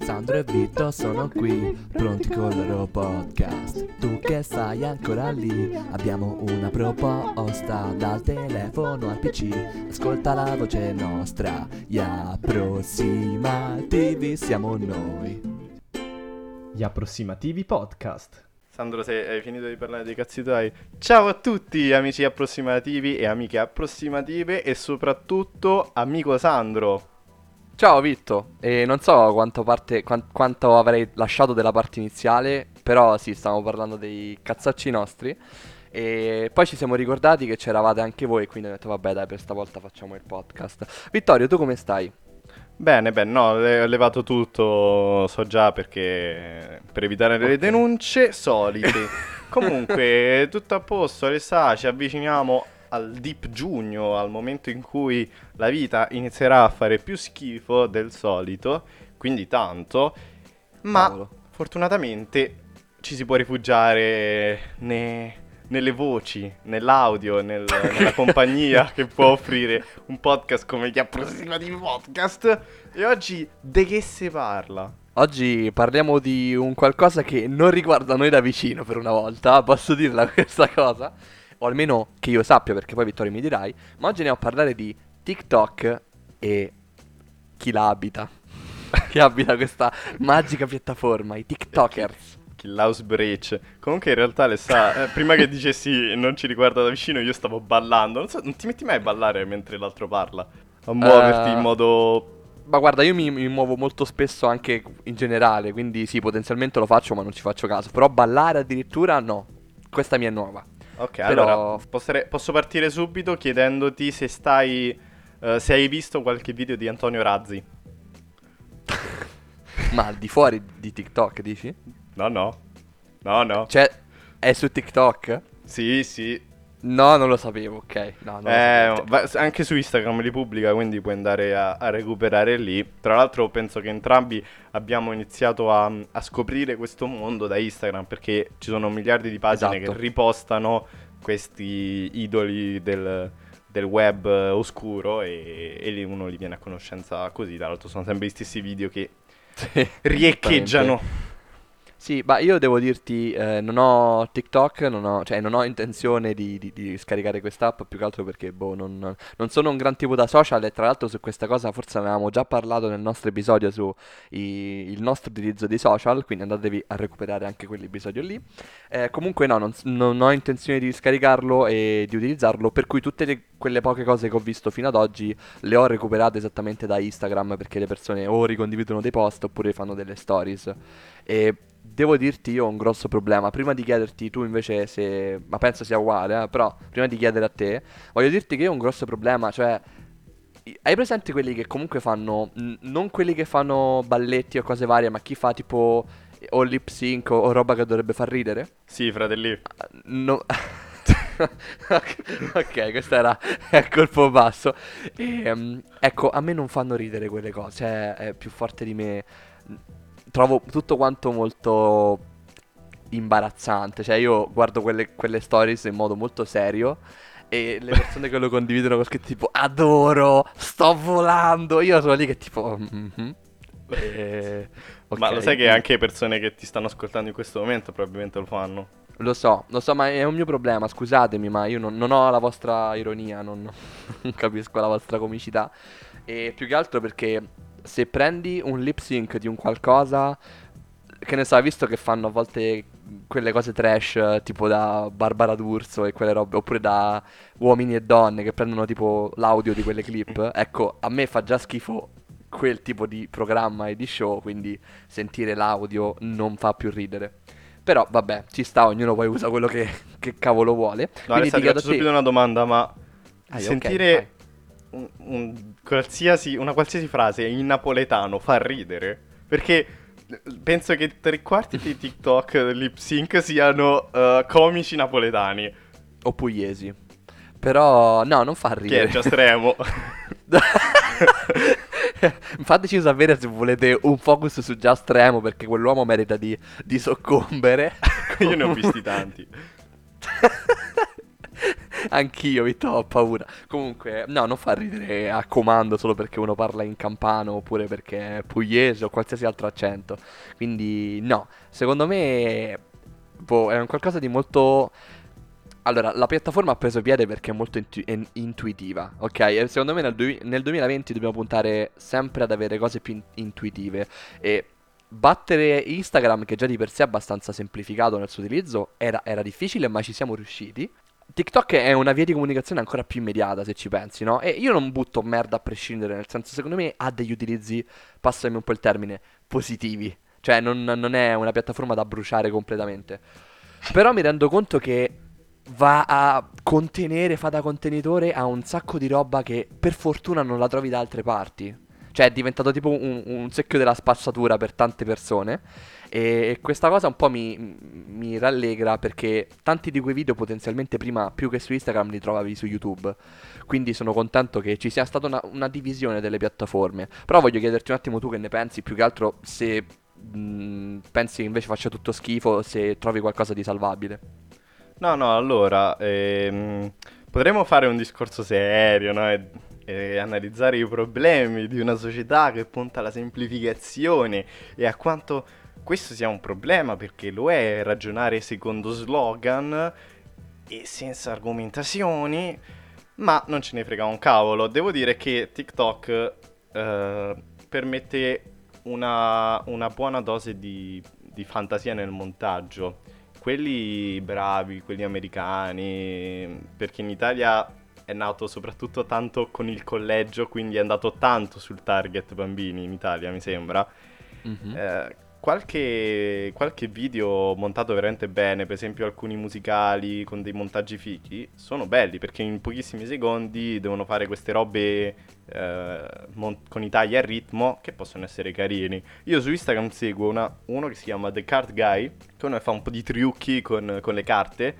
Sandro e Vito sono qui, pronti con il loro podcast. Tu che stai ancora lì, abbiamo una proposta dal telefono al PC. Ascolta la voce nostra, gli approssimativi siamo noi. Gli approssimativi podcast. Sandro, se hai finito di parlare dei cazzi tuoi, ciao a tutti amici approssimativi e amiche approssimative e soprattutto amico Sandro. Ciao Vitto, e non so quanto, parte, quan- quanto avrei lasciato della parte iniziale, però sì, stavamo parlando dei cazzacci nostri. E poi ci siamo ricordati che c'eravate anche voi, quindi ho detto vabbè dai, per stavolta facciamo il podcast. Vittorio, tu come stai? Bene, bene, no, le- ho levato tutto, so già perché per evitare le Ok. denunce solite. Comunque, tutto a posto, Alessà, ci avviciniamo al deep giugno, al momento in cui la vita inizierà a fare più schifo del solito, quindi tanto, ma Cavolo. fortunatamente ci si può rifugiare ne- nelle voci, nell'audio, nel- nella compagnia che può offrire un podcast come gli approssimativi podcast. E oggi di che si parla? Oggi parliamo di un qualcosa che non riguarda noi da vicino per una volta, posso dirla questa cosa? O almeno che io sappia, perché poi Vittorio mi dirai. Ma oggi andiamo a parlare di TikTok e chi la abita. chi abita questa magica piattaforma, i TikTokers. Kill Breach. Comunque in realtà le sa, eh, prima che dicessi non ci riguarda da vicino, io stavo ballando. Non, so, non ti metti mai a ballare mentre l'altro parla? A muoverti Eh, in modo... Ma guarda, io mi, mi muovo molto spesso anche in generale, quindi sì, potenzialmente lo faccio, ma non ci faccio caso. Però ballare addirittura no. Questa mia è nuova. Ok, Però- allora possere- posso partire subito chiedendoti se stai... eh, se hai visto qualche video di Antonio Razzi. Ma al di fuori di TikTok, dici? No, no. No, no. Cioè, è su TikTok? Sì, sì. No, non lo sapevo, ok. No, non lo Eh, sapevo. anche su Instagram li pubblica, quindi puoi andare a, a recuperare lì. Tra l'altro penso che entrambi abbiamo iniziato a, a scoprire questo mondo da Instagram perché ci sono miliardi di pagine Esatto. che ripostano questi idoli del, del web eh, oscuro e, e lì uno li viene a conoscenza così. Tra l'altro sono sempre gli stessi video che riecheggiano. Sì, ma io devo dirti, eh, non ho TikTok, non ho, cioè non ho intenzione di, di- di scaricare quest'app, più che altro perché, boh, non, non sono un gran tipo da social e tra l'altro su questa cosa forse avevamo già parlato nel nostro episodio su i- il nostro utilizzo dei social, quindi andatevi a recuperare anche quell'episodio lì. Eh, comunque no, non, non ho intenzione di scaricarlo e di utilizzarlo, per cui tutte le- quelle poche cose che ho visto fino ad oggi le ho recuperate esattamente da Instagram perché le persone o ricondividono dei post oppure fanno delle stories. E devo dirti io ho un grosso problema. Prima di chiederti tu invece se... ma penso sia uguale, eh, però prima di chiedere a te, voglio dirti che io ho un grosso problema, cioè... Hai presente quelli che comunque fanno, n- non quelli che fanno balletti o cose varie, ma chi fa tipo o lip sync o, o roba che dovrebbe far ridere? Sì, fratelli. No. ok, questo era a colpo basso. E, ecco, a me non fanno ridere quelle cose, cioè è più forte di me. Trovo tutto quanto molto imbarazzante, cioè io guardo quelle, quelle stories in modo molto serio e le persone che lo condividono con scritto tipo adoro, sto volando, io sono lì che tipo... mhm. E- Ma ok. lo sai che anche persone che ti stanno ascoltando in questo momento probabilmente lo fanno. Lo so, lo so, ma è un mio problema, scusatemi, ma io non, non ho la vostra ironia, non, non capisco la vostra comicità. E più che altro perché se prendi un lip sync di un qualcosa, che ne so, hai visto che fanno a volte quelle cose trash, tipo da Barbara D'Urso e quelle robe, oppure da uomini e donne che prendono tipo l'audio di quelle clip, ecco, a me fa già schifo quel tipo di programma e di show, quindi sentire l'audio non fa più ridere. Però vabbè, ci sta, ognuno poi usa quello che, che cavolo vuole. No, Quindi Alessandro, ti chiedo subito una domanda, ma Ah, sentire un- un qualsiasi- una qualsiasi frase in napoletano fa ridere? Perché penso che tre quarti dei TikTok lip sync siano eh, comici napoletani. O pugliesi. Però, no, non fa Che ridere. è già stremo. Fateci sapere se volete un focus su Just Remo perché quell'uomo merita di, di soccombere. Io ne ho visti tanti. Anch'io, Vitto, ho paura. Comunque, no, non fa ridere a comando solo perché uno parla in campano oppure perché è pugliese o qualsiasi altro accento. Quindi, no, secondo me boh, è un qualcosa di molto... Allora, la piattaforma ha preso piede perché è molto intu- in- intuitiva, ok? E secondo me nel, dui- nel 2020 dobbiamo puntare sempre ad avere cose più in- intuitive. E battere Instagram, che già di per sé è abbastanza semplificato nel suo utilizzo, era, era difficile, ma ci siamo riusciti. TikTok è una via di comunicazione ancora più immediata, se ci pensi, no? E io non butto merda a prescindere, nel senso, secondo me ha degli utilizzi, passami un po' il termine, positivi. Cioè, non, non è una piattaforma da bruciare completamente. Però mi rendo conto che va a contenere, fa da contenitore a un sacco di roba che per fortuna non la trovi da altre parti. Cioè è diventato tipo un, un secchio della spazzatura per tante persone. E questa cosa un po' mi, mi rallegra perché tanti di quei video potenzialmente prima più che su Instagram li trovavi su YouTube. Quindi sono contento che ci sia stata una, una divisione delle piattaforme. Però voglio chiederti un attimo tu che ne pensi, più che altro se mh, pensi che invece faccia tutto schifo, se trovi qualcosa di salvabile. No, no, allora, ehm, potremmo fare un discorso serio, no? E, e analizzare i problemi di una società che punta alla semplificazione e a quanto questo sia un problema, perché lo è ragionare secondo slogan e senza argomentazioni, ma non ce ne frega un cavolo. Devo dire che TikTok eh, permette una, una buona dose di, di fantasia nel montaggio quelli bravi, quelli americani, perché in Italia è nato soprattutto tanto con il collegio, quindi è andato tanto sul target bambini in Italia, mi sembra. Mhm. Eh, qualche, qualche video montato veramente bene, per esempio alcuni musicali con dei montaggi fichi, sono belli perché in pochissimi secondi devono fare queste robe eh, mon- con i tagli a ritmo che possono essere carini. Io su Instagram seguo una- uno che si chiama The Card Guy, che uno fa un po' di trucchi con, con le carte.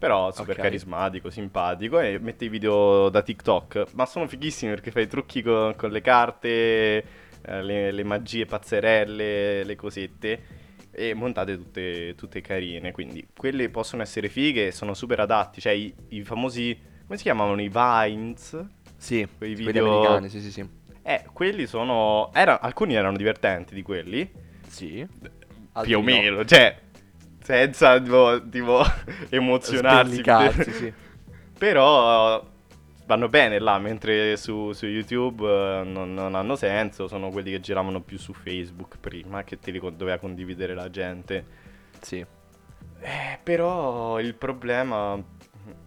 Però super Ok. carismatico, simpatico e mette i video da TikTok. Ma sono fighissimi perché fai i trucchi con, con le carte, eh, le, le magie pazzerelle, le cosette. E montate tutte, tutte carine. Quindi quelle possono essere fighe, sono super adatti. Cioè i, i famosi. Come si chiamavano? I Vines? Sì, Quei quelli video- americani, sì, sì, sì. Eh, quelli sono. era- alcuni erano divertenti di quelli. Sì. più o meno. Cioè, senza tipo, tipo emozionarsi. Sbellicarsi, sì. Però vanno bene là, mentre su, su YouTube eh, non, non hanno senso, sono quelli che giravano più su Facebook prima, che te li con- doveva condividere la gente. Sì. Eh, però il problema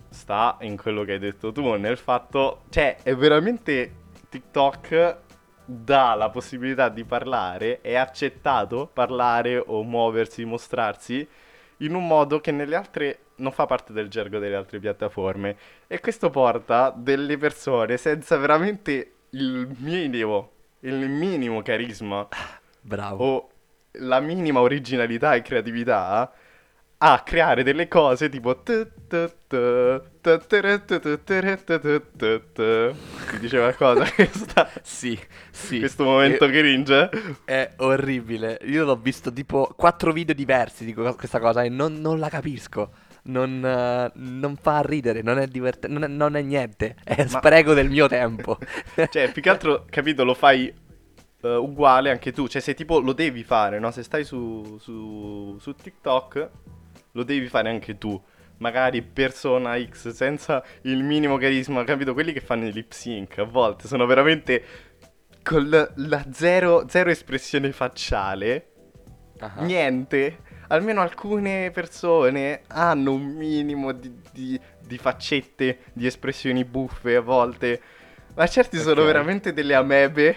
sta in quello che hai detto tu, nel fatto, cioè, è veramente TikTok dà la possibilità di parlare, è accettato parlare o muoversi, mostrarsi in un modo che nelle altre non fa parte del gergo delle altre piattaforme e questo porta delle persone senza veramente il minimo, il minimo carisma Bravo. o la minima originalità e creatività a creare delle cose tipo ti dice qualcosa questa- Sì, sì. questo momento E- cringe È orribile. Io l'ho visto tipo quattro video diversi di questa cosa e non, non la capisco. Non, eh, non fa ridere, non è divertente, non, è- non è niente. È spreco del mio tempo. cioè più che altro capito lo fai eh, uguale anche tu cioè se tipo lo devi fare no se stai su, su, su TikTok lo devi fare anche tu magari persona X senza il minimo carisma capito quelli che fanno i lip sync a volte sono veramente con la, zero, zero espressione facciale Ah. niente. Almeno alcune persone hanno un minimo di, di- di faccette, di espressioni buffe a volte. Ma certi sono Ok. veramente delle amebe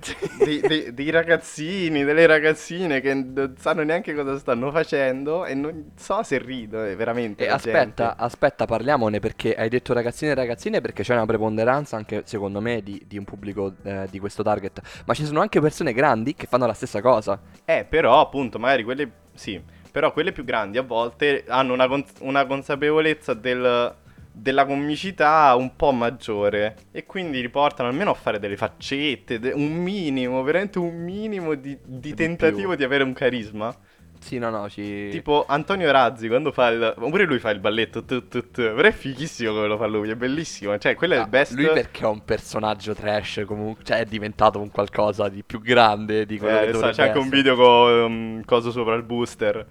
dei, dei- dei ragazzini, delle ragazzine che non sanno neanche cosa stanno facendo e non so se rido, eh, veramente. E aspetta, gente. aspetta, parliamone perché hai detto ragazzine e ragazzine perché c'è una preponderanza anche secondo me di, di un pubblico eh, di questo target. Ma ci sono anche persone grandi che fanno la stessa cosa. Eh, però appunto, magari quelle... Sì, però quelle più grandi a volte hanno una, cons- una consapevolezza del- della comicità un po' maggiore e quindi riportano almeno a fare delle faccette, de- un minimo, veramente un minimo di, di tentativo più. di avere un carisma. Sì, no, no, ci... Tipo Antonio Razzi quando fa il... Pure lui fa il balletto, tu, tu, tu. però è fighissimo come lo fa lui, è bellissimo, cioè quello è Ah, il best... Lui perché è un personaggio trash comunque, cioè è diventato un qualcosa di più grande di quello Eh, che dovrebbe c'è anche un video con um, coso sopra il booster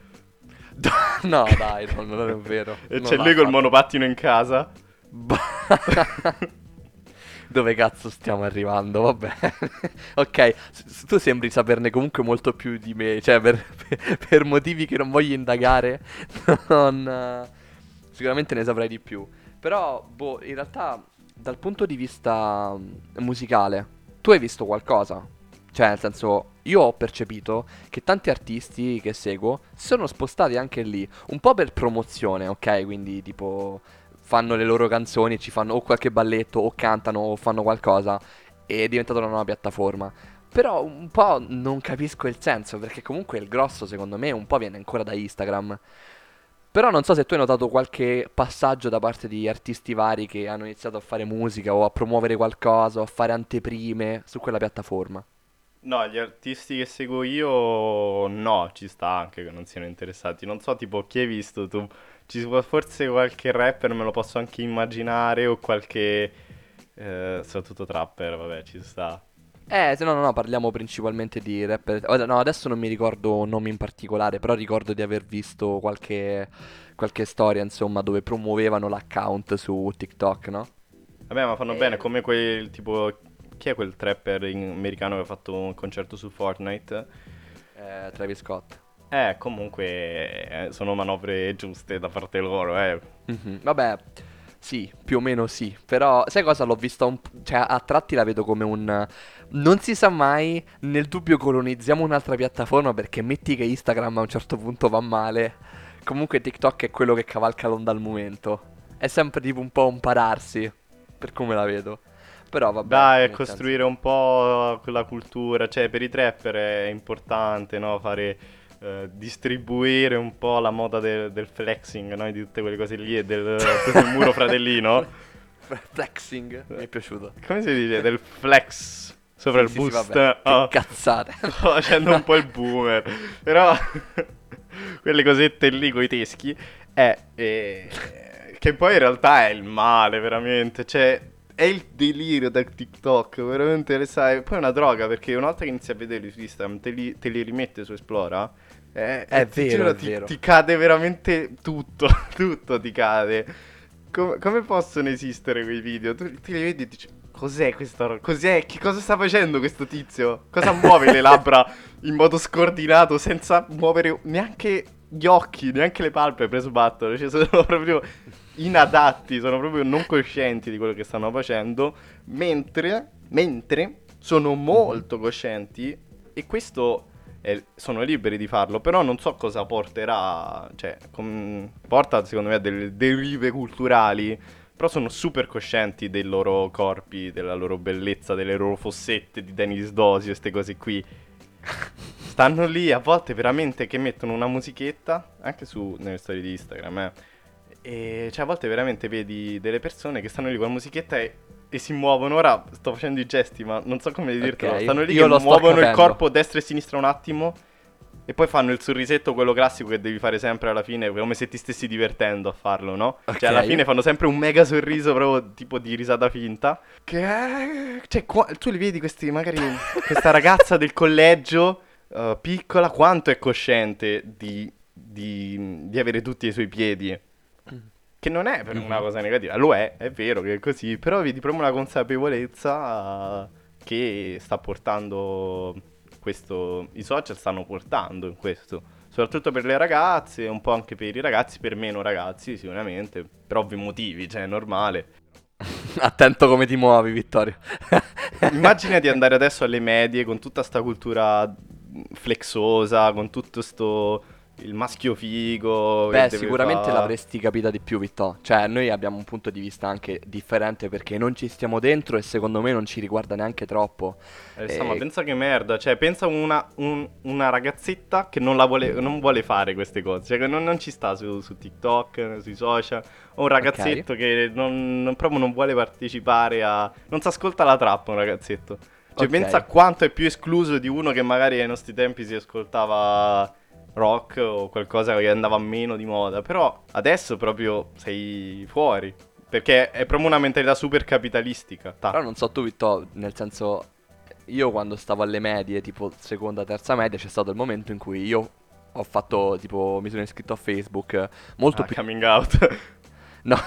no, dai, no, non è vero. e Non c'è lui col monopattino in casa. Dove cazzo stiamo arrivando? Vabbè. ok, s- tu sembri saperne comunque molto più di me, cioè per, per- motivi che non voglio indagare, non, eh, sicuramente ne saprai di più. Però, boh, in realtà dal punto di vista mm, musicale, tu hai visto qualcosa? Cioè, nel senso, io ho percepito che tanti artisti che seguo si sono spostati anche lì, un po' per promozione, ok? Quindi tipo fanno le loro canzoni e ci fanno o qualche balletto o cantano o fanno qualcosa e è diventata una nuova piattaforma. Però un po' non capisco il senso, perché comunque il grosso secondo me un po' viene ancora da Instagram. Però non so se tu hai notato qualche passaggio da parte di artisti vari che hanno iniziato a fare musica o a promuovere qualcosa o a fare anteprime su quella piattaforma. No, gli artisti che seguo io no, ci sta anche che non siano interessati. Non so tipo chi hai visto tu. Ci può forse qualche rapper, me lo posso anche immaginare, o qualche... eh, soprattutto trapper, vabbè, ci sta. Eh, se no, no, no, parliamo principalmente di rapper. No, adesso non mi ricordo nomi in particolare, però ricordo di aver visto qualche, qualche storia, insomma, dove promuovevano l'account su TikTok, no? Vabbè, ma fanno bene, come quel tipo... Chi è quel trapper americano che ha fatto un concerto su Fortnite? Eh, Travis Scott. Eh, comunque eh, sono manovre giuste da parte loro, eh. Mhm, Vabbè, sì, più o meno sì. Però, sai cosa? L'ho vista un... Cioè, a tratti la vedo come un... Non si sa mai, nel dubbio colonizziamo un'altra piattaforma perché metti che Instagram a un certo punto va male. Comunque TikTok è quello che cavalca l'onda al momento. È sempre tipo un po' un pararsi, per come la vedo. Però vabbè. Dai, costruire un po' quella cultura, cioè per i trapper è importante, no? Fare, eh, distribuire un po' la moda del, del flexing, no? Di tutte quelle cose lì e del, del muro fratellino. Flexing, mi è piaciuto. Come si dice? Del flex sopra il Sì, sì, boost. che Oh, cazzate. sto facendo un po' il boomer. Però quelle cosette lì coi teschi è eh, che poi in realtà è il male, veramente. Cioè, è il delirio da TikTok, veramente le sai. Poi è una droga perché una volta che inizi a vederli su Instagram, te li, te li rimette su Esplora. eh, È ti vero, giuro, è ti, vero. ti cade veramente tutto, tutto ti cade. Com- come possono esistere quei video? Tu ti li vedi e dici, cos'è questa roba? Cos'è? Che cosa sta facendo questo tizio? Cosa muove le labbra in modo scordinato senza muovere neanche gli occhi, neanche le palpebre sbattono? Cioè sono proprio inadatti, sono proprio non coscienti di quello che stanno facendo, mentre, mentre sono molto coscienti e questo eh, sono liberi di farlo, però non so cosa porterà, cioè com- porta secondo me a delle derive culturali, però sono super coscienti dei loro corpi, della loro bellezza, delle loro fossette di Denis Dosio, queste cose qui. Stanno lì a volte veramente che mettono una musichetta, anche su nelle storie di Instagram, eh. E cioè a volte veramente vedi delle persone che stanno lì con la musichetta e, e si muovono. Ora sto facendo i gesti, ma non so come dirtelo. Ok, Stanno lì che muovono il corpo destra e sinistra un attimo. E poi fanno il sorrisetto, quello classico che devi fare sempre alla fine, come se ti stessi divertendo a farlo, no? Cioè, alla fine fanno sempre un mega sorriso, proprio tipo di risata finta. Che è... Cioè, qua- tu li vedi questi, magari, questa ragazza del collegio, eh, piccola, quanto è cosciente di, di, di avere tutti i suoi piedi. Che non è per una cosa negativa, lo è, è vero che è così, però vedi proprio una consapevolezza che sta portando questo, i social stanno portando in questo, soprattutto per le ragazze, un po' anche per i ragazzi, per meno ragazzi sicuramente, per ovvi motivi, cioè è normale. Attento come ti muovi, Vittorio. immagina di andare adesso alle medie con tutta sta cultura flexosa, con tutto sto il maschio figo. Beh, sicuramente fa- l'avresti capita di più, Vittò. Cioè, noi abbiamo un punto di vista anche differente perché non ci stiamo dentro e secondo me non ci riguarda neanche troppo. Eh, ma Eh, pensa che merda, cioè pensa una, un- una ragazzetta che non, la vuole, non vuole fare queste cose, cioè che non, non ci sta su, su TikTok, sui social, o un ragazzetto che non, non- proprio non vuole partecipare a... non si ascolta la trappa un ragazzetto. Cioè Ok. pensa a quanto è più escluso di uno che magari ai nostri tempi si ascoltava rock o qualcosa che andava meno di moda, però adesso proprio sei fuori, perché è proprio una mentalità super capitalistica. Ta. Però non so tu, Vittò, nel senso, io quando stavo alle medie, tipo seconda, terza media, c'è stato il momento in cui io ho fatto, tipo, mi sono iscritto a Facebook molto Ah, più... coming out. No,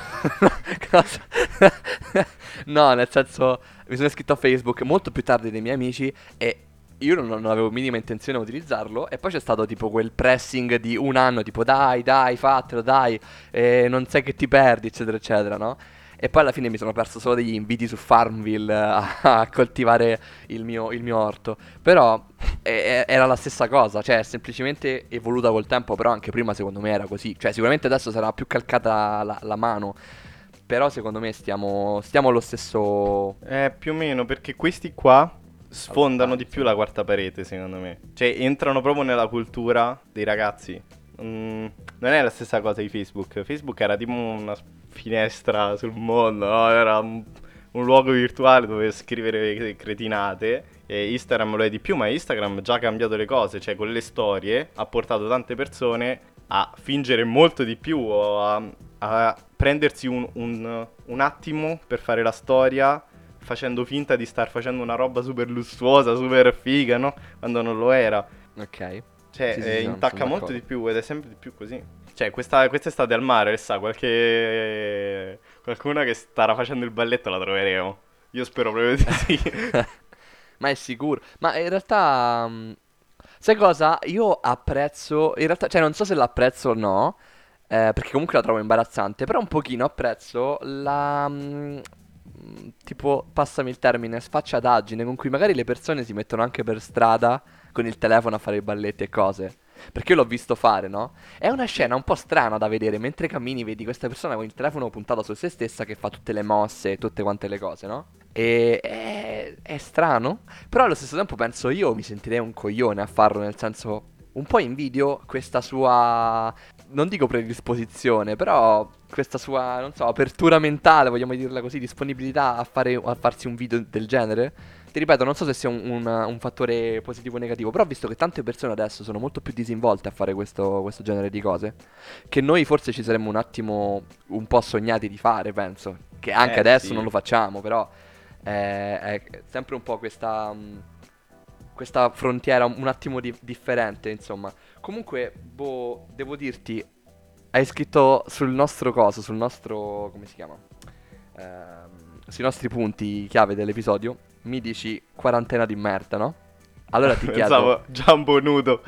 no, nel senso, mi sono iscritto a Facebook molto più tardi dei miei amici e io non, avevo minima intenzione di utilizzarlo e poi c'è stato tipo quel pressing di un anno, tipo dai, dai, fatelo, dai, eh, non sai che ti perdi, eccetera, eccetera, no? E poi alla fine mi sono perso solo degli inviti su Farmville a, a coltivare il mio, il mio orto. Però eh, era la stessa cosa, cioè semplicemente evoluta col tempo, però anche prima secondo me era così. Cioè sicuramente adesso sarà più calcata la, la mano, però secondo me stiamo, stiamo allo stesso... Eh, più o meno, perché questi qua sfondano di più la quarta parete, secondo me. Cioè, entrano proprio nella cultura dei ragazzi. Mm, non è la stessa cosa di Facebook. Facebook era tipo una finestra sul mondo, no? Era un, un luogo virtuale dove scrivere cretinate. E Instagram lo è di più, ma Instagram ha già cambiato le cose. Cioè, con le storie ha portato tante persone a fingere molto di più o a, a prendersi un, un- un attimo per fare la storia facendo finta di star facendo una roba super lussuosa, super figa, no? Quando non lo era. Ok. Cioè, Sì, sì, eh, intacca molto d'accordo. di più ed è sempre di più così. Cioè, questa, quest'estate al mare, sa, qualche... qualcuno che starà facendo il balletto la troveremo. Io spero proprio di sì. Ma è sicuro. Ma in realtà... mh, Sai cosa? Io apprezzo... In realtà, cioè non so se l'apprezzo o no, eh, perché comunque la trovo imbarazzante, però un pochino apprezzo la... mh, tipo, passami il termine, sfacciataggine con cui magari le persone si mettono anche per strada con il telefono a fare i balletti e cose. Perché io l'ho visto fare, no? È una scena un po' strana da vedere. Mentre cammini, vedi questa persona con il telefono puntato su se stessa che fa tutte le mosse e tutte quante le cose, no? E è, è strano. Però allo stesso tempo penso io mi sentirei un coglione a farlo, nel senso. Un po' invidio questa sua. Non dico predisposizione, però questa sua, non so, apertura mentale, vogliamo dirla così, disponibilità a, fare, a farsi un video del genere. Ti ripeto, non so se sia un, un- un fattore positivo o negativo, però ho visto che tante persone adesso sono molto più disinvolte a fare questo, questo genere di cose, che noi forse ci saremmo un attimo un po' sognati di fare, penso. Che anche Eh, adesso sì. non lo facciamo, però eh, è sempre un po' questa, mh, questa frontiera un attimo di- differente, insomma. Comunque, boh, devo dirti, hai scritto sul nostro coso, sul nostro, come si chiama? Ehm, sui nostri punti chiave dell'episodio, mi dici quarantena di merda, no? Allora ti chiedo... Pensavo Jumbo nudo.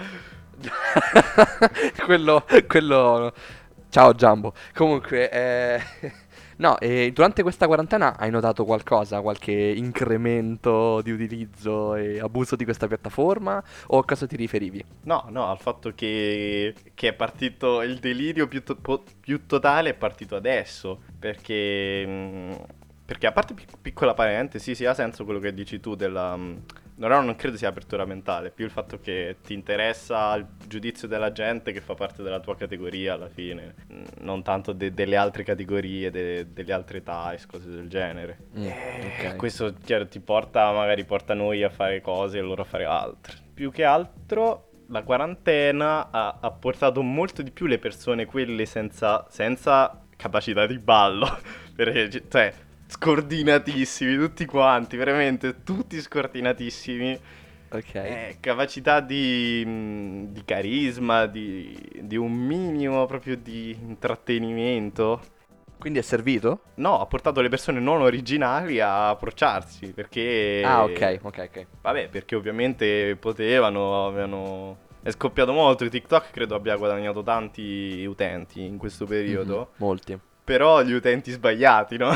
quello, quello... Ciao Giambo. Comunque, eh... no, e durante questa quarantena hai notato qualcosa, qualche incremento di utilizzo e abuso di questa piattaforma? O a cosa ti riferivi? No, no, al fatto che, che è partito il delirio più, to- più totale è partito adesso. Perché, mh, perché a parte pic- piccola parentesi, sì, ha senso quello che dici tu della... no, non credo sia apertura mentale, più il fatto che ti interessa il giudizio della gente che fa parte della tua categoria alla fine, mh, non tanto de- delle altre categorie, de- delle altre età e cose del genere. Mm, Eh, ok. Questo chiaro, ti porta, magari porta noi a fare cose e loro a fare altre. Più che altro la quarantena ha, ha portato molto di più le persone, quelle senza, senza capacità di ballo, perché cioè scordinatissimi tutti quanti, veramente tutti scordinatissimi. Ok. Eh, capacità di, mh, di carisma, di, di un minimo proprio di intrattenimento. Quindi è servito? No, ha portato le persone non originali a approcciarsi perché... Ah, ok, ok, ok. Vabbè, perché ovviamente potevano, avevano... È scoppiato molto, TikTok credo abbia guadagnato tanti utenti in questo periodo, Mhm, molti. però gli utenti sbagliati, no?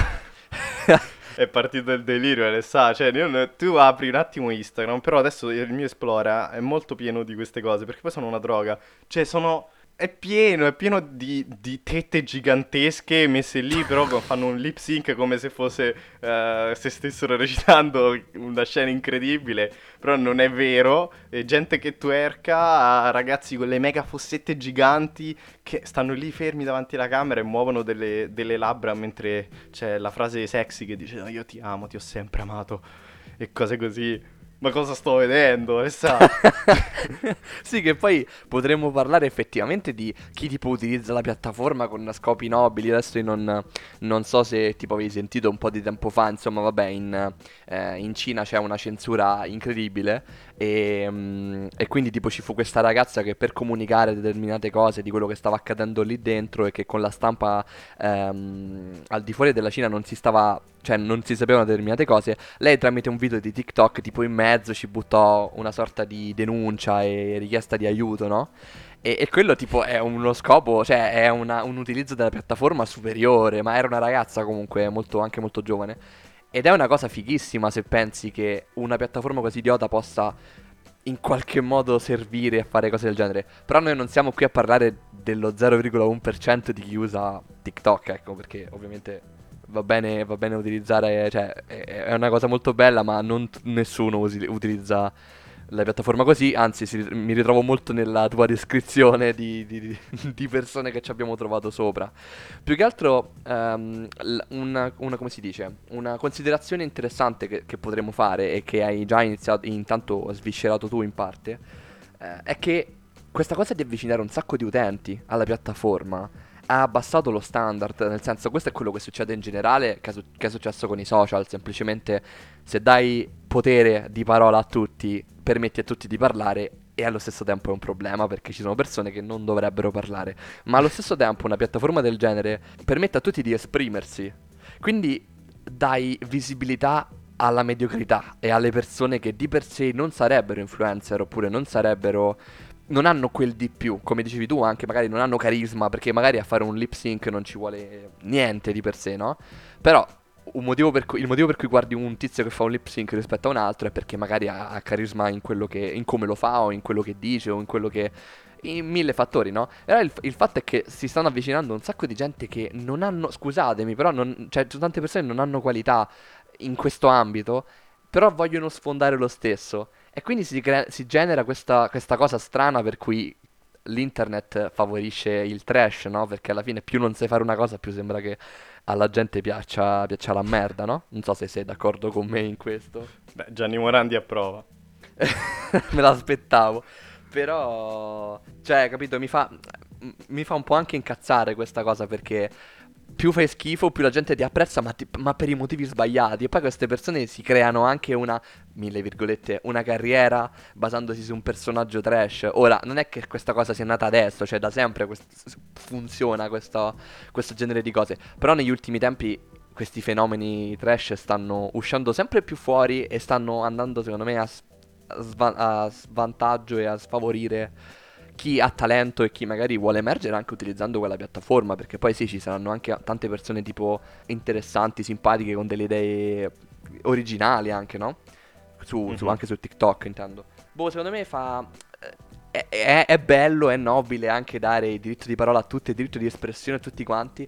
è partito il delirio, Alessà. Cioè, io- tu apri un attimo Instagram, però adesso il mio Esplora è molto pieno di queste cose, perché poi sono una droga. Cioè, sono... È pieno, è pieno di, di tette gigantesche messe lì, però fanno un lip sync come se fosse eh, se stessero recitando una scena incredibile, però non è vero. E gente che twerka, ragazzi con le mega fossette giganti che stanno lì fermi davanti alla camera e muovono delle, delle labbra mentre c'è la frase sexy che dice "No, io ti amo, ti ho sempre amato e cose così. Ma cosa sto vedendo? Sì, che poi potremmo parlare effettivamente di chi tipo utilizza la piattaforma con scopi nobili. Adesso io non, non so se tipo avevi sentito un po' di tempo fa, insomma, vabbè, in, eh, in Cina c'è una censura incredibile e, mm, e quindi tipo ci fu questa ragazza che per comunicare determinate cose di quello che stava accadendo lì dentro e che con la stampa ehm, al di fuori della Cina non si stava, cioè non si sapevano determinate cose, lei tramite un video di TikTok tipo in mezzo ci buttò una sorta di denuncia e richiesta di aiuto, no? E, e quello tipo è uno scopo, cioè è una- un utilizzo della piattaforma superiore, ma era una ragazza comunque molto, anche molto giovane. Ed è una cosa fighissima se pensi che una piattaforma così idiota possa in qualche modo servire a fare cose del genere. Però noi non siamo qui a parlare dello 0,1% di chi usa TikTok, ecco, perché ovviamente va bene, va bene utilizzare, cioè è, una cosa molto bella, ma non t- nessuno usi- utilizza la piattaforma così, anzi si- mi ritrovo molto nella tua descrizione di, di- di- persone che ci abbiamo trovato sopra. Più che altro l- una, una- dice, una considerazione interessante che, che potremmo fare e che hai già iniziato, intanto sviscerato tu in parte, eh, è che questa cosa di avvicinare un sacco di utenti alla piattaforma ha abbassato lo standard, nel senso questo è quello che succede in generale, che è, su- che è successo con i social, semplicemente se dai potere di parola a tutti, permetti a tutti di parlare e allo stesso tempo è un problema perché ci sono persone che non dovrebbero parlare, ma allo stesso tempo una piattaforma del genere permette a tutti di esprimersi, quindi dai visibilità alla mediocrità e alle persone che di per sé non sarebbero influencer oppure non sarebbero non hanno quel di più, come dicevi tu, anche magari non hanno carisma, perché magari a fare un lip sync non ci vuole niente di per sé, no? Però motivo cui- il motivo per cui guardi un tizio che fa un lip sync rispetto a un altro è perché magari ha, ha carisma in che in come lo fa o in quello che dice o in quello che in mille fattori, no? Però il, il fatto è che si stanno avvicinando un sacco di gente che non hanno, scusatemi, però non, cioè tante persone non hanno qualità in questo ambito, però vogliono sfondare lo stesso. E quindi si, crea- si genera questa, questa cosa strana per cui l'internet favorisce il trash, no? Perché alla fine più non sai fare una cosa, più sembra che alla gente piaccia, piaccia la merda, no? Non so se sei d'accordo con me in questo. Beh, Gianni Morandi approva. Me l'aspettavo. Però, cioè, capito, mi fa, mi fa un po' anche incazzare questa cosa perché più fai schifo, più la gente ti apprezza, ma, ti- ma per i motivi sbagliati. E poi queste persone si creano anche una, mille virgolette, una carriera basandosi su un personaggio trash. Ora, non è che questa cosa sia nata adesso, cioè da sempre quest- funziona questo, questo genere di cose. Però negli ultimi tempi questi fenomeni trash stanno uscendo sempre più fuori e stanno andando, secondo me, a sva- a svantaggio e a sfavorire chi ha talento e chi magari vuole emergere anche utilizzando quella piattaforma. Perché poi sì, ci saranno anche tante persone tipo interessanti, simpatiche, con delle idee originali anche, no? Su, su- Mhm. anche su TikTok, intendo. Boh, secondo me fa. È, è- è bello, è nobile anche dare il diritto di parola a tutti, il diritto di espressione a tutti quanti.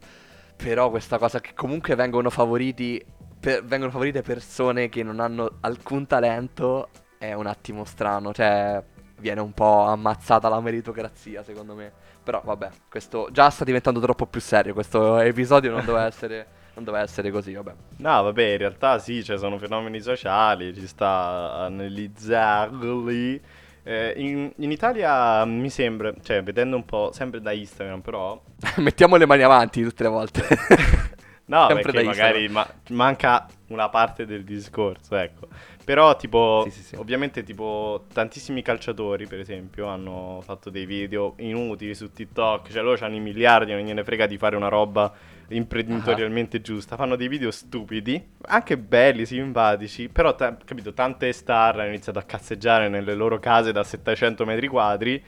Però questa cosa che comunque vengono favoriti. per- vengono favorite persone che non hanno alcun talento è un attimo strano. Cioè, viene un po' ammazzata la meritocrazia, secondo me. Però vabbè, questo già sta diventando troppo più serio. Questo episodio non doveva essere. Non doveva essere così, vabbè. No, vabbè, in realtà sì, cioè, sono fenomeni sociali, ci sta a analizzarli. Eh, in, in Italia mi sembra, cioè, vedendo un po', sempre da Instagram però, Mettiamo le mani avanti tutte le volte. No, Sempre perché magari ma- manca una parte del discorso, ecco. Però, tipo, Sì, sì, sì. ovviamente, tipo, tantissimi calciatori, per esempio, hanno fatto dei video inutili su TikTok. Cioè, loro hanno i miliardi, non gliene frega di fare una roba imprenditorialmente giusta. Fanno dei video stupidi, anche belli, simpatici. Però, ta- capito, tante star hanno iniziato a cazzeggiare nelle loro case da 700 metri quadri.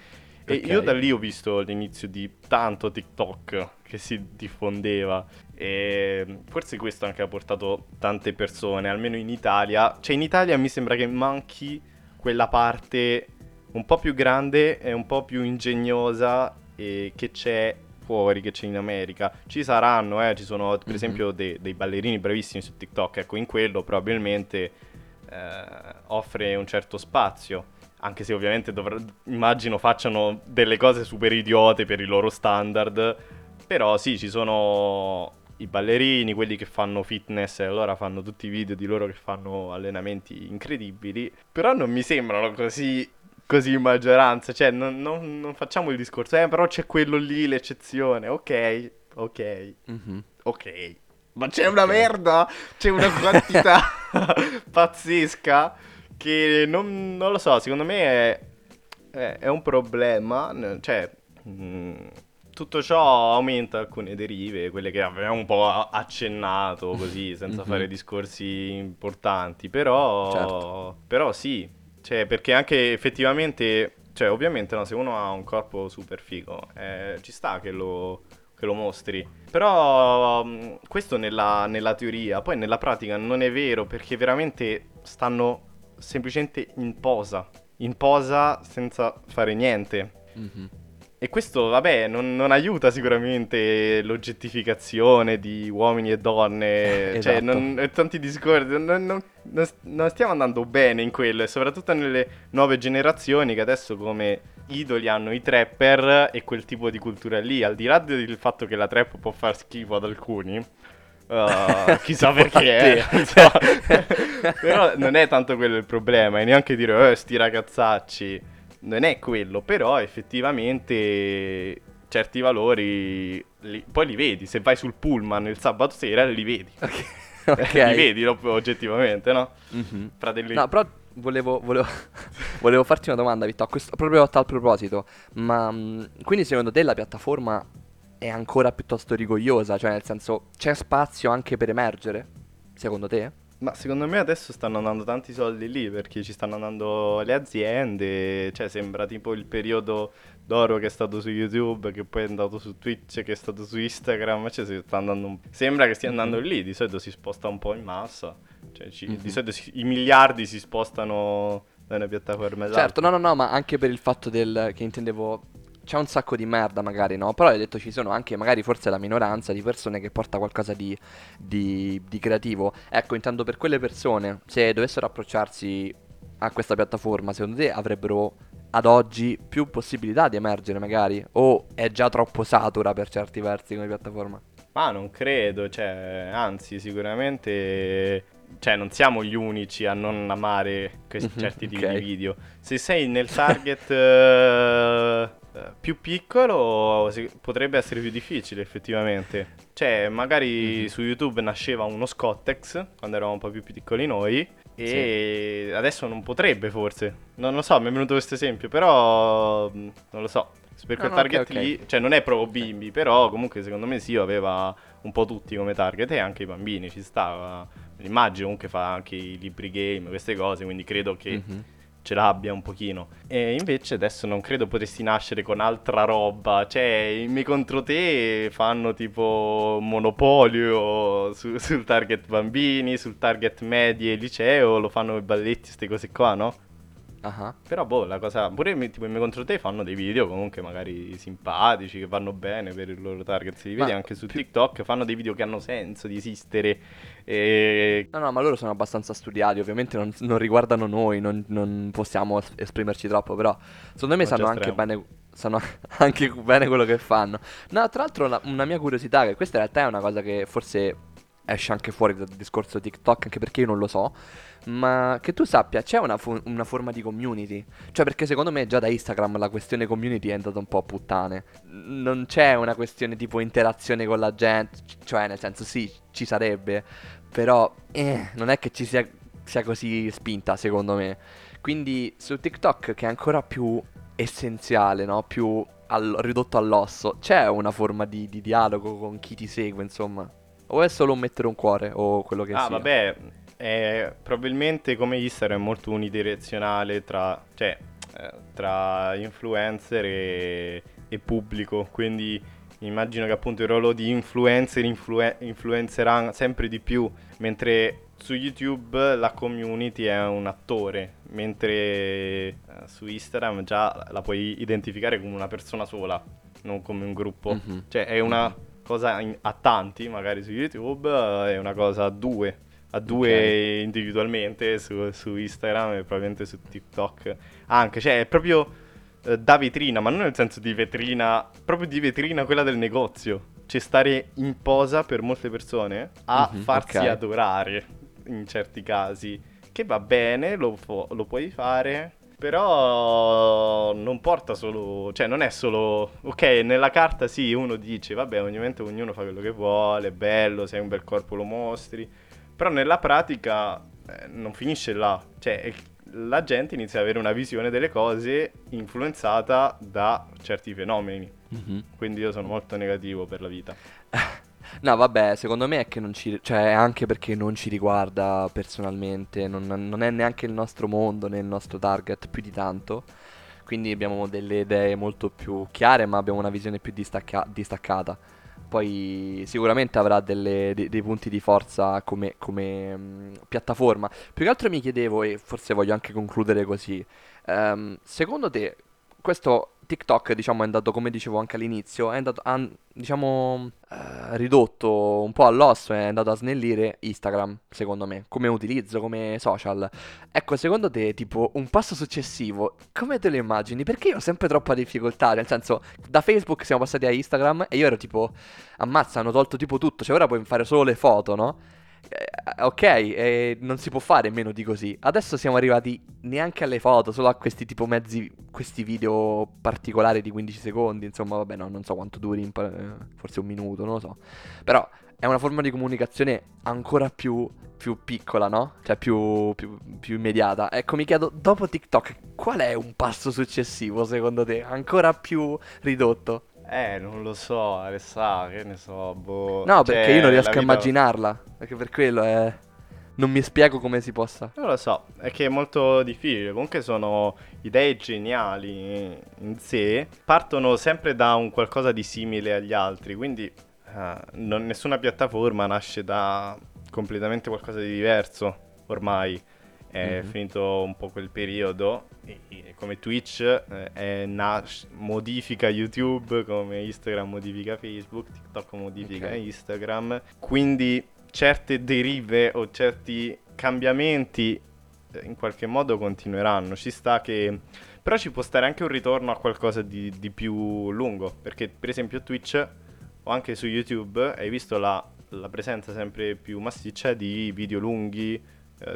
E Ok. io da lì ho visto l'inizio di tanto TikTok che si diffondeva. E forse questo anche ha portato tante persone, almeno in Italia. Cioè, in Italia mi sembra che manchi quella parte un po' più grande e un po' più ingegnosa e che c'è fuori, che c'è in America. Ci saranno, eh, ci sono per Mhm. esempio de- dei ballerini bravissimi su TikTok. Ecco, in quello probabilmente eh, offre un certo spazio. Anche se ovviamente dovr- immagino facciano delle cose super idiote per i loro standard. Però sì, ci sono i ballerini, quelli che fanno fitness e allora fanno tutti i video di loro che fanno allenamenti incredibili. Però non mi sembrano così, così in maggioranza. Cioè, non, non- non facciamo il discorso, eh, però c'è quello lì, l'eccezione. Ok, ok, Mhm. ok. Ma c'è una merda, c'è una quantità pazzesca che non, non lo so, secondo me è, è- è un problema, cioè mm, tutto ciò aumenta alcune derive, quelle che avevamo un po' accennato così, senza Mhm. fare discorsi importanti, però, Certo. però sì, cioè perché anche effettivamente, cioè ovviamente no, se uno ha un corpo super figo, eh, ci sta che lo, che lo mostri. Però mh, questo nella, nella teoria, poi nella pratica non è vero perché veramente stanno semplicemente in posa, in posa senza fare niente. Mhm. E questo, vabbè, non, non aiuta sicuramente l'oggettificazione di uomini e donne, cioè, Esatto. non, e tanti discorsi, non, non- non- stiamo andando bene in quello, e soprattutto nelle nuove generazioni che adesso come idoli hanno i trapper e quel tipo di cultura lì, al di là del fatto che la trap può far schifo ad alcuni, uh, chissà perché, eh, so. però non è tanto quello il problema, e neanche dire, eh, sti ragazzacci non è quello, però effettivamente certi valori li- poi li vedi, se vai sul pullman il sabato sera li vedi. Ok. li vedi oggettivamente, no? Mhm. Fratelli. No, però volevo, volevo, volevo farti una domanda, Vitto, a questo, proprio a tal proposito. Ma mh, quindi secondo te la piattaforma è ancora piuttosto rigogliosa? Cioè, nel senso, c'è spazio anche per emergere? Secondo te? Ma secondo me adesso stanno andando tanti soldi lì perché ci stanno andando le aziende, cioè sembra tipo il periodo d'oro che è stato su YouTube, che poi è andato su Twitch, che è stato su Instagram, cioè si sta andando un- sembra che stia andando lì, di solito si sposta un po' in massa, cioè ci- Mhm. di solito si- i miliardi si spostano da una piattaforma all'altra. Certo, no, no, no, ma anche per il fatto del che intendevo. C'è un sacco di merda, magari, no? Però hai detto ci sono anche, magari, forse la minoranza di persone che porta qualcosa di, di, di creativo. Ecco, intendo per quelle persone, se dovessero approcciarsi a questa piattaforma, secondo te avrebbero ad oggi più possibilità di emergere, magari? O è già troppo satura per certi versi come piattaforma? Ma non credo, cioè, anzi, sicuramente, cioè, non siamo gli unici a non amare questi Mhm, certi tipi ok. di video. Se sei nel target eh, più piccolo, si- potrebbe essere più difficile, effettivamente. Cioè, magari Mhm. su YouTube nasceva uno Scottex quando eravamo un po' più piccoli noi. E adesso non potrebbe, forse. Non lo so, mi è venuto questo esempio, però mh, non lo so. Per No, quel no, target ok, ok. lì, cioè non è proprio bimbi, però comunque secondo me sì, aveva un po' tutti come target e anche i bambini, ci stava. Immagino comunque fa anche i libri game, queste cose, quindi credo che Mhm. ce l'abbia un pochino. E invece adesso non credo potresti nascere con altra roba, cioè i miei contro te fanno tipo monopolio su- sul target bambini, sul target medie liceo, lo fanno i balletti, queste cose qua, no? Ah, Però boh, la cosa. Pure tipo i miei contro te fanno dei video comunque magari simpatici, che vanno bene per il loro target. Si vede anche su più- TikTok, fanno dei video che hanno senso di esistere. E. No, no, ma loro sono abbastanza studiati, ovviamente non, non riguardano noi, non, non possiamo es- esprimerci troppo, però secondo me Non sanno anche bene, sanno anche bene quello che fanno. No, tra l'altro una, una mia curiosità, che questa in realtà è una cosa che forse esce anche fuori dal discorso TikTok, anche perché io non lo so, ma che tu sappia, c'è una, fu- una forma di community? Cioè, perché secondo me già da Instagram la questione community è andata un po' a puttane. Non c'è una questione tipo interazione con la gente, cioè nel senso sì, ci sarebbe, però eh, non è che ci sia, sia così spinta secondo me. Quindi su TikTok che è ancora più essenziale, no? Più al- ridotto all'osso, c'è una forma di, di dialogo con chi ti segue, insomma. O è solo mettere un cuore o quello che ah, sia. vabbè, è probabilmente come Instagram è molto unidirezionale tra. cioè. eh, tra influencer e, e pubblico, quindi immagino che appunto il ruolo di influencer influe- influenzerà sempre di più, mentre su YouTube la community è un attore, mentre eh, su Instagram già la puoi identificare come una persona sola, non come un gruppo. Mhm. Cioè è una cosa in- a tanti, magari su YouTube, eh, è una cosa a due. A due Ok. individualmente su, su Instagram e probabilmente su TikTok anche. Cioè è proprio eh, da vetrina, ma non nel senso di vetrina, proprio di vetrina quella del negozio. Cioè stare in posa per molte persone a Mhm, farsi ok. adorare in certi casi. Che va bene, lo, lo puoi fare. Però non porta solo, cioè non è solo, ok, nella carta sì, uno dice, vabbè, ovviamente ognuno fa quello che vuole, è bello, se hai un bel corpo lo mostri, però nella pratica eh, non finisce là, cioè la gente inizia ad avere una visione delle cose influenzata da certi fenomeni, Mhm. quindi io sono molto negativo per la vita. No, vabbè, secondo me è che non ci... cioè anche perché non ci riguarda personalmente, non, non è neanche il nostro mondo né il nostro target più di tanto. Quindi abbiamo delle idee molto più chiare, ma abbiamo una visione più distacca- distaccata. Poi sicuramente avrà delle- de- dei punti di forza come, come, mm, piattaforma. Più che altro mi chiedevo, e forse voglio anche concludere così, ehm, secondo te questo TikTok, diciamo, è andato, come dicevo anche all'inizio, è andato, ha, diciamo, eh, ridotto un po' all'osso, è andato a snellire Instagram, secondo me, come utilizzo, come social. Ecco, secondo te, tipo, un passo successivo, come te lo immagini? Perché io ho sempre troppa difficoltà, nel senso, da Facebook siamo passati a Instagram e io ero tipo, ammazza, hanno tolto tipo tutto, cioè ora puoi fare solo le foto, no? Eh, ok, eh, non si può fare meno di così. Adesso siamo arrivati neanche alle foto, solo a questi tipo mezzi, questi video particolari di 15 secondi. Insomma, vabbè, no, non so quanto duri, eh, forse un minuto, non lo so. Però è una forma di comunicazione ancora più, più piccola, no? Cioè più, più, più immediata. Ecco, mi chiedo, dopo TikTok, qual è un passo successivo secondo te? Ancora più ridotto? Eh, non lo so, Alessà, che ne so, boh. No, perché Cioè, io non riesco a vita- immaginarla. Perché per quello è... Non mi spiego come si possa. Non lo so, è che è molto difficile. Comunque sono idee geniali in sé, partono sempre da un qualcosa di simile agli altri, quindi eh, non- nessuna piattaforma nasce da completamente qualcosa di diverso ormai. È Mhm. finito un po' quel periodo, e- e come Twitch eh, è nas- modifica YouTube, come Instagram modifica Facebook, TikTok modifica Ok. Instagram, quindi certe derive o certi cambiamenti eh, in qualche modo continueranno. Ci sta che. Però ci può stare anche un ritorno a qualcosa di, di più lungo. Perché, per esempio, Twitch o anche su YouTube hai visto la, la presenza sempre più massiccia di video lunghi,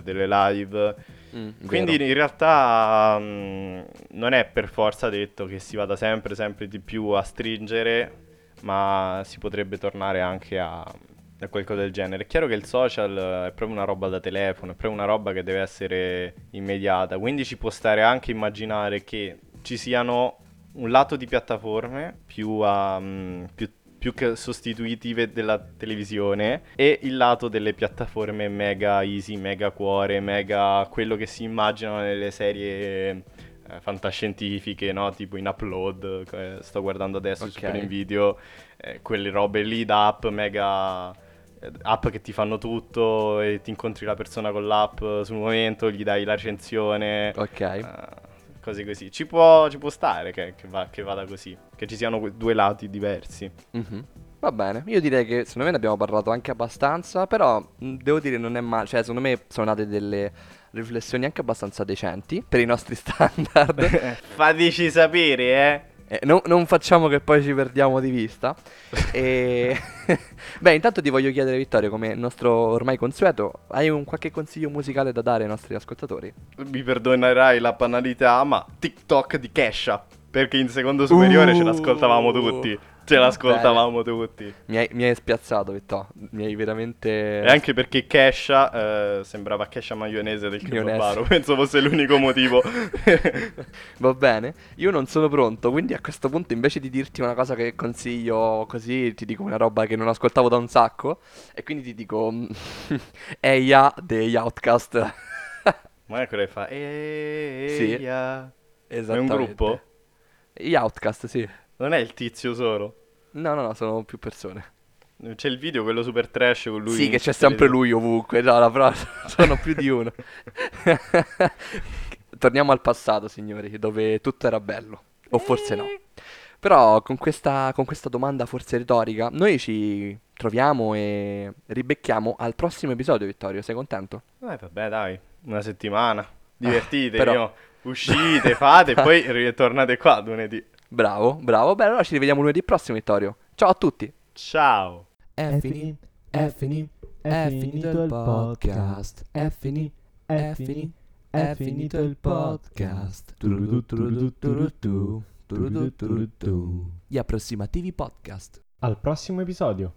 delle live. Mm, Quindi vero. in realtà mm, non è per forza detto che si vada sempre, sempre di più a stringere, ma si potrebbe tornare anche a, a qualcosa del genere. È chiaro che il social eh, è proprio una roba da telefono, è proprio una roba che deve essere immediata, quindi ci può stare anche immaginare che ci siano un lato di piattaforme più, a, mm, più più che sostitutive della televisione e il lato delle piattaforme mega easy, mega cuore, mega quello che si immaginano nelle serie eh, fantascientifiche, no? Tipo in upload, che sto guardando adesso Ok. Super in video, eh, quelle robe lì da app mega eh, app che ti fanno tutto e ti incontri la persona con l'app sul momento, gli dai la recensione. Ok. eh, cose così. Ci può, ci può stare che, che va- che vada così. Che ci siano due lati diversi. Mhm. Va bene, io direi che secondo me ne abbiamo parlato anche abbastanza, però devo dire non è male, cioè secondo me sono nate delle riflessioni anche abbastanza decenti per i nostri standard. Fateci sapere, eh. Eh, no- non facciamo che poi ci perdiamo di vista. e... Beh, intanto ti voglio chiedere, Vittorio, come nostro ormai consueto, hai un qualche consiglio musicale da dare ai nostri ascoltatori? Mi perdonerai la banalità, ma TikTok di Kesha. Perché in secondo superiore ce l'ascoltavamo Uh, tutti. Ce l'ascoltavamo tutti. Mi hai, mi hai spiazzato, Vittorio. Mi hai veramente... E anche perché Kesha eh, sembrava Kesha maionese del Maionese. Baro. Penso fosse l'unico motivo. Va bene, io non sono pronto, quindi a questo punto invece di dirti una cosa che consiglio così, ti dico una roba che non ascoltavo da un sacco, e quindi ti dico Eia degli Outcast. Ma è quello che fa. Sì. Eia. È un Esattamente. gruppo? Gli Outcast, sì. Non è il tizio solo. No, no, no, sono più persone. C'è il video, quello super trash con lui. sì, che c'è sempre lui ovunque. No, la però sono più di uno. Torniamo al passato, signori, dove tutto era bello. O forse no. Però con questa, con questa domanda forse retorica, noi ci troviamo e ribecchiamo al prossimo episodio, Vittorio. Sei contento? Eh, vabbè, dai, una settimana. Divertitevi, però- no? Uscite, fate poi ritornate qua lunedì. Bravo, bravo. Beh, allora ci rivediamo lunedì prossimo, Vittorio. Ciao a tutti. Ciao. È finito, è finito, è finito il podcast. È finito, è finito, è finito il podcast. Gli approssimativi podcast. Al prossimo episodio.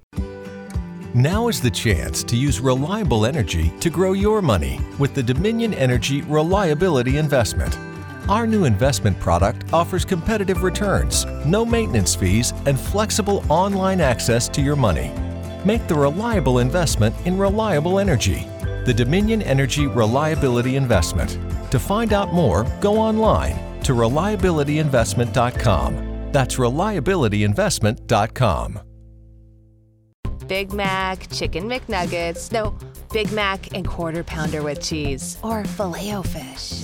Now is the chance to use reliable energy to grow your money with the Dominion Energy Reliability Investment. Our new investment product offers competitive returns, no maintenance fees, and flexible online access to your money. Make the reliable investment in reliable energy. The Dominion Energy Reliability Investment. To find out more, go online to reliabilityinvestment.com. That's reliabilityinvestment.com. Big Mac, Chicken McNuggets, no, Big Mac and Quarter Pounder with cheese, or filet fish.